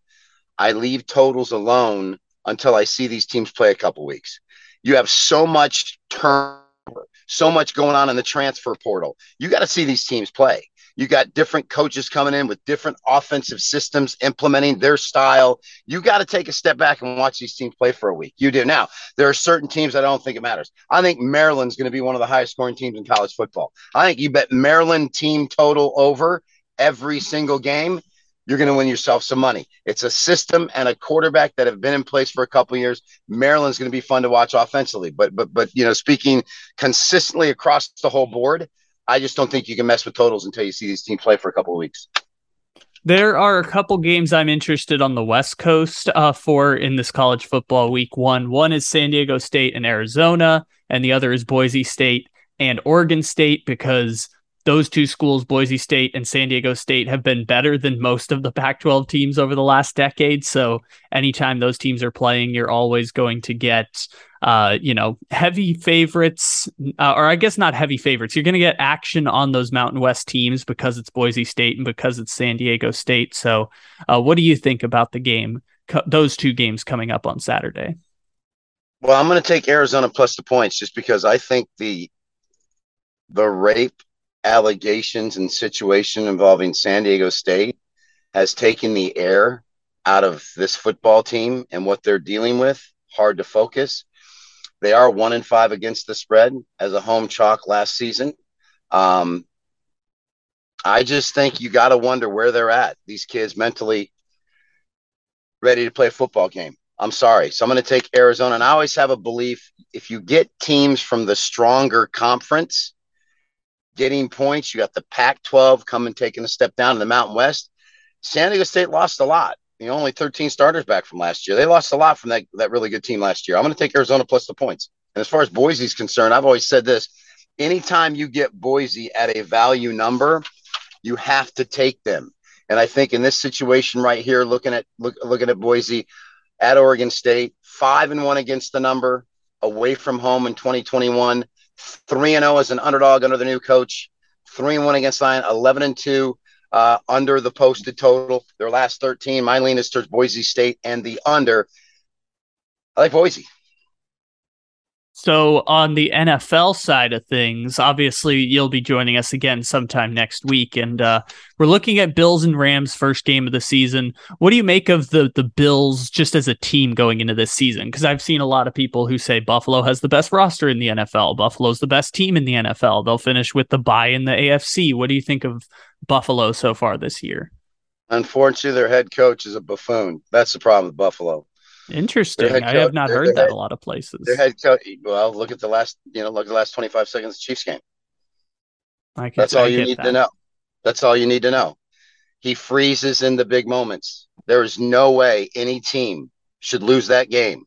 I leave totals alone until I see these teams play a couple weeks. You have so much turnover, so much going on in the transfer portal. You got to see these teams play. You got different coaches coming in with different offensive systems implementing their style. You got to take a step back and watch these teams play for a week. You do. Now, there are certain teams I don't think it matters. I think Maryland's going to be one of the highest scoring teams in college football. I think you bet Maryland team total over every single game you're going to win yourself some money. It's a system and a quarterback that have been in place for a couple years. Maryland's going to be fun to watch offensively, but but but you know, speaking consistently across the whole board, I just don't think you can mess with totals until you see these teams play for a couple of weeks. There are a couple games I'm interested on the West Coast uh, for in this college football week one. One is San Diego State and Arizona, and the other is Boise State and Oregon State because those two schools, Boise State and San Diego State, have been better than most of the Pac 12 teams over the last decade. So anytime those teams are playing, you're always going to get, uh, you know, heavy favorites, uh, or I guess not heavy favorites. You're going to get action on those Mountain West teams because it's Boise State and because it's San Diego State. So, uh, what do you think about the game, co- those two games coming up on Saturday? Well, I'm going to take Arizona plus the points just because I think the the rape allegations and situation involving San Diego State has taken the air out of this football team and what they're dealing with. Hard to focus. They are one in five against the spread as a home chalk last season. Um, I just think you got to wonder where they're at. These kids mentally ready to play a football game. I'm sorry. So I'm going to take Arizona. And I always have a belief if you get teams from the stronger conference, getting points. You got the Pac 12 coming, taking a step down in the Mountain West. San Diego State lost a lot. You only 13 starters back from last year. They lost a lot from that, that really good team last year. I'm going to take Arizona plus the points. And as far as Boise's concerned, I've always said this anytime you get Boise at a value number, you have to take them. And I think in this situation right here, looking at look, looking at Boise at Oregon State, five and one against the number, away from home in 2021 three and zero oh as an underdog under the new coach. Three and one against Lion. Eleven and two uh, under the posted total. Their last thirteen. My lean is towards Boise State and the under. I like Boise. So, on the NFL side of things, obviously you'll be joining us again sometime next week, and uh, we're looking at Bills and Rams first game of the season. What do you make of the the Bills just as a team going into this season? Because I've seen a lot of people who say Buffalo has the best roster in the NFL. Buffalo's the best team in the NFL. They'll finish with the bye in the AFC. What do you think of Buffalo so far this year? Unfortunately, their head coach is a buffoon. That's the problem with Buffalo. Interesting. I have not heard that head, a lot of places. Their head coach. Well, look at the last. You know, look at the last twenty five seconds of Chiefs game. I can, That's all I you need that. to know. That's all you need to know. He freezes in the big moments. There is no way any team should lose that game,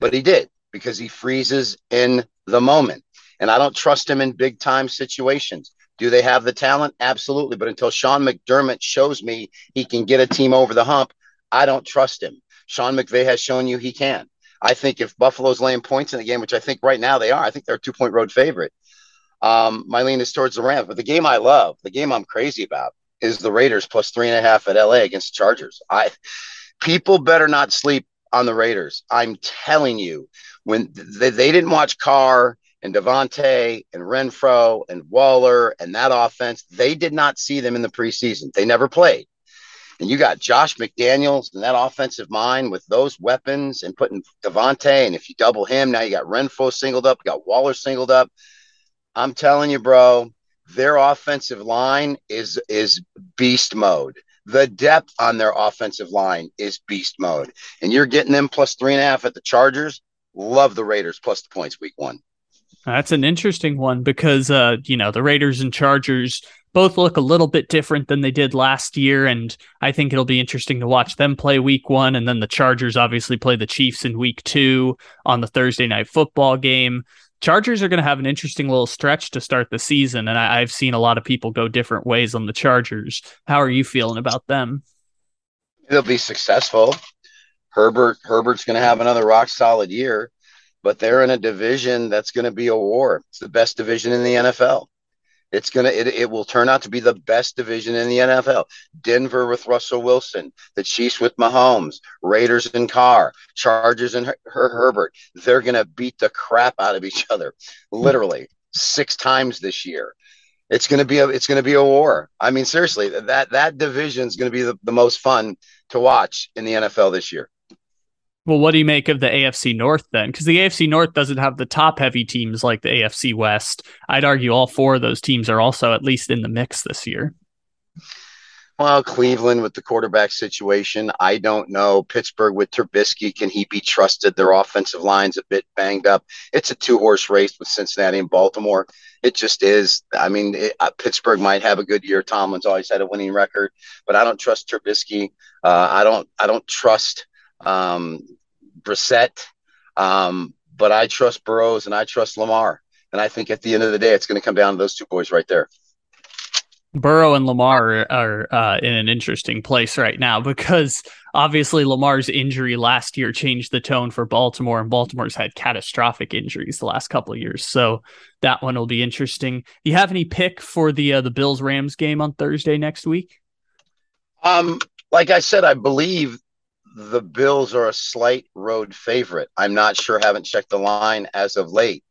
but he did because he freezes in the moment. And I don't trust him in big time situations. Do they have the talent? Absolutely. But until Sean McDermott shows me he can get a team over the hump, I don't trust him. Sean McVay has shown you he can. I think if Buffalo's laying points in the game, which I think right now they are, I think they're a two point road favorite. Um, my lean is towards the Rams. But the game I love, the game I'm crazy about, is the Raiders plus three and a half at LA against the Chargers. I people better not sleep on the Raiders. I'm telling you, when they, they didn't watch Carr and Davante and Renfrow and Waller and that offense, they did not see them in the preseason. They never played. And you got Josh McDaniels and that offensive mind with those weapons and putting Davante. And if you double him, now you got Renfrow singled up, you got Waller singled up. I'm telling you, bro, their offensive line is is beast mode. The depth on their offensive line is beast mode. And you're getting them plus three and a half at the Chargers. Love the Raiders plus the points week one. That's an interesting one because uh, you know, the Raiders and Chargers both look a little bit different than they did last year. And I think it'll be interesting to watch them play week one. And then the Chargers obviously play the Chiefs in week two on the Thursday night football game. Chargers are going to have an interesting little stretch to start the season. And I, have seen a lot of people go different ways on the Chargers. How are you feeling about them? They'll be successful. Herbert Herbert's going to have another rock solid year, but they're in a division that's going to be a war. It's the best division in the NFL. It's gonna it, it will turn out to be the best division in the NFL. Denver with Russell Wilson, the Chiefs with Mahomes, Raiders and Carr, Chargers and Her- Her- Herbert. They're gonna beat the crap out of each other, literally six times this year. It's gonna be a it's gonna be a war. I mean, seriously, that that division is gonna be the, the most fun to watch in the NFL this year. Well, what do you make of the AFC North then? Because the AFC North doesn't have the top heavy teams like the AFC West. I'd argue all four of those teams are also at least in the mix this year. Well, Cleveland with the quarterback situation, I don't know. Pittsburgh with Trubisky, can he be trusted? Their offensive line's a bit banged up. It's a two horse race with Cincinnati and Baltimore. It just is. I mean, it, uh, Pittsburgh might have a good year. Tomlin's always had a winning record, but I don't trust Trubisky. Uh, I don't. I don't trust um, Brissett. Um, but I trust Burrows and I trust Lamar. And I think at the end of the day, it's going to come down to those two boys right there. Burrow and Lamar are uh, in an interesting place right now because obviously Lamar's injury last year changed the tone for Baltimore, and Baltimore's had catastrophic injuries the last couple of years. So that one will be interesting. Do you have any pick for the uh, the Bills Rams game on Thursday next week? Um, like I said, I believe the Bills are a slight road favorite. I'm not sure, haven't checked the line as of late.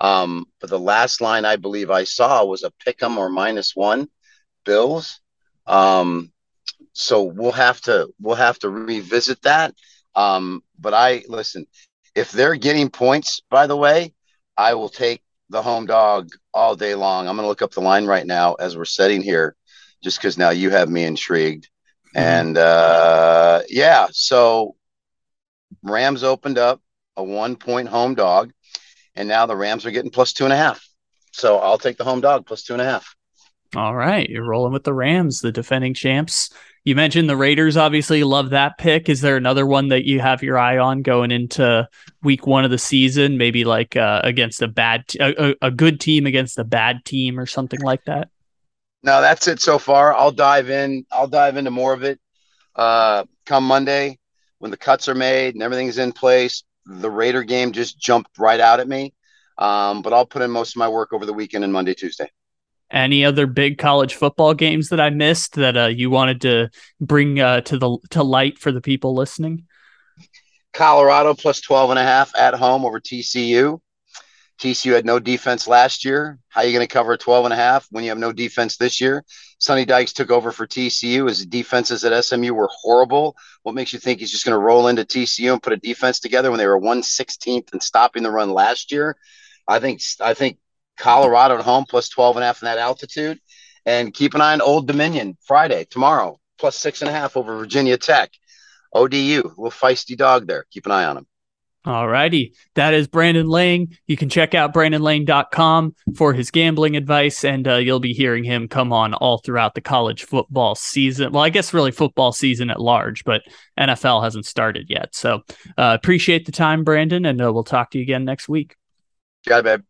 Um, but the last line I believe I saw was a pick 'em or minus one Bills. Um, so we'll have to we'll have to revisit that. Um, but I listen, if they're getting points, by the way, I will take the home dog all day long. I'm gonna look up the line right now as we're sitting here, just because now you have me intrigued. Mm-hmm. And uh, yeah, so Rams opened up a one point home dog, and now the Rams are getting plus two and a half. So I'll take the home dog plus two and a half. All right, you're rolling with the Rams, the defending champs. You mentioned the Raiders. Obviously, love that pick. Is there another one that you have your eye on going into Week One of the season? Maybe like uh, against a bad, t- a, a good team against a bad team, or something like that. No, that's it so far. I'll dive in. I'll dive into more of it uh, come Monday when the cuts are made and everything's in place. The Raider game just jumped right out at me. Um, but I'll put in most of my work over the weekend and Monday, Tuesday. Any other big college football games that I missed that uh, you wanted to bring uh, to the to light for the people listening? Colorado plus 12 and a half at home over TCU. TCU had no defense last year. How are you going to cover 12 and a half when you have no defense this year? Sonny Dykes took over for TCU. His defenses at SMU were horrible. What makes you think he's just going to roll into TCU and put a defense together when they were 116th and stopping the run last year? I think I think Colorado at home plus 12 and a half in that altitude. And keep an eye on Old Dominion Friday, tomorrow, plus six and a half over Virginia Tech. ODU, little feisty dog there. Keep an eye on him. All righty. That is Brandon Lang. You can check out brandonlang.com for his gambling advice, and uh, you'll be hearing him come on all throughout the college football season. Well, I guess really football season at large, but NFL hasn't started yet. So uh, appreciate the time, Brandon, and uh, we'll talk to you again next week. Got it, babe.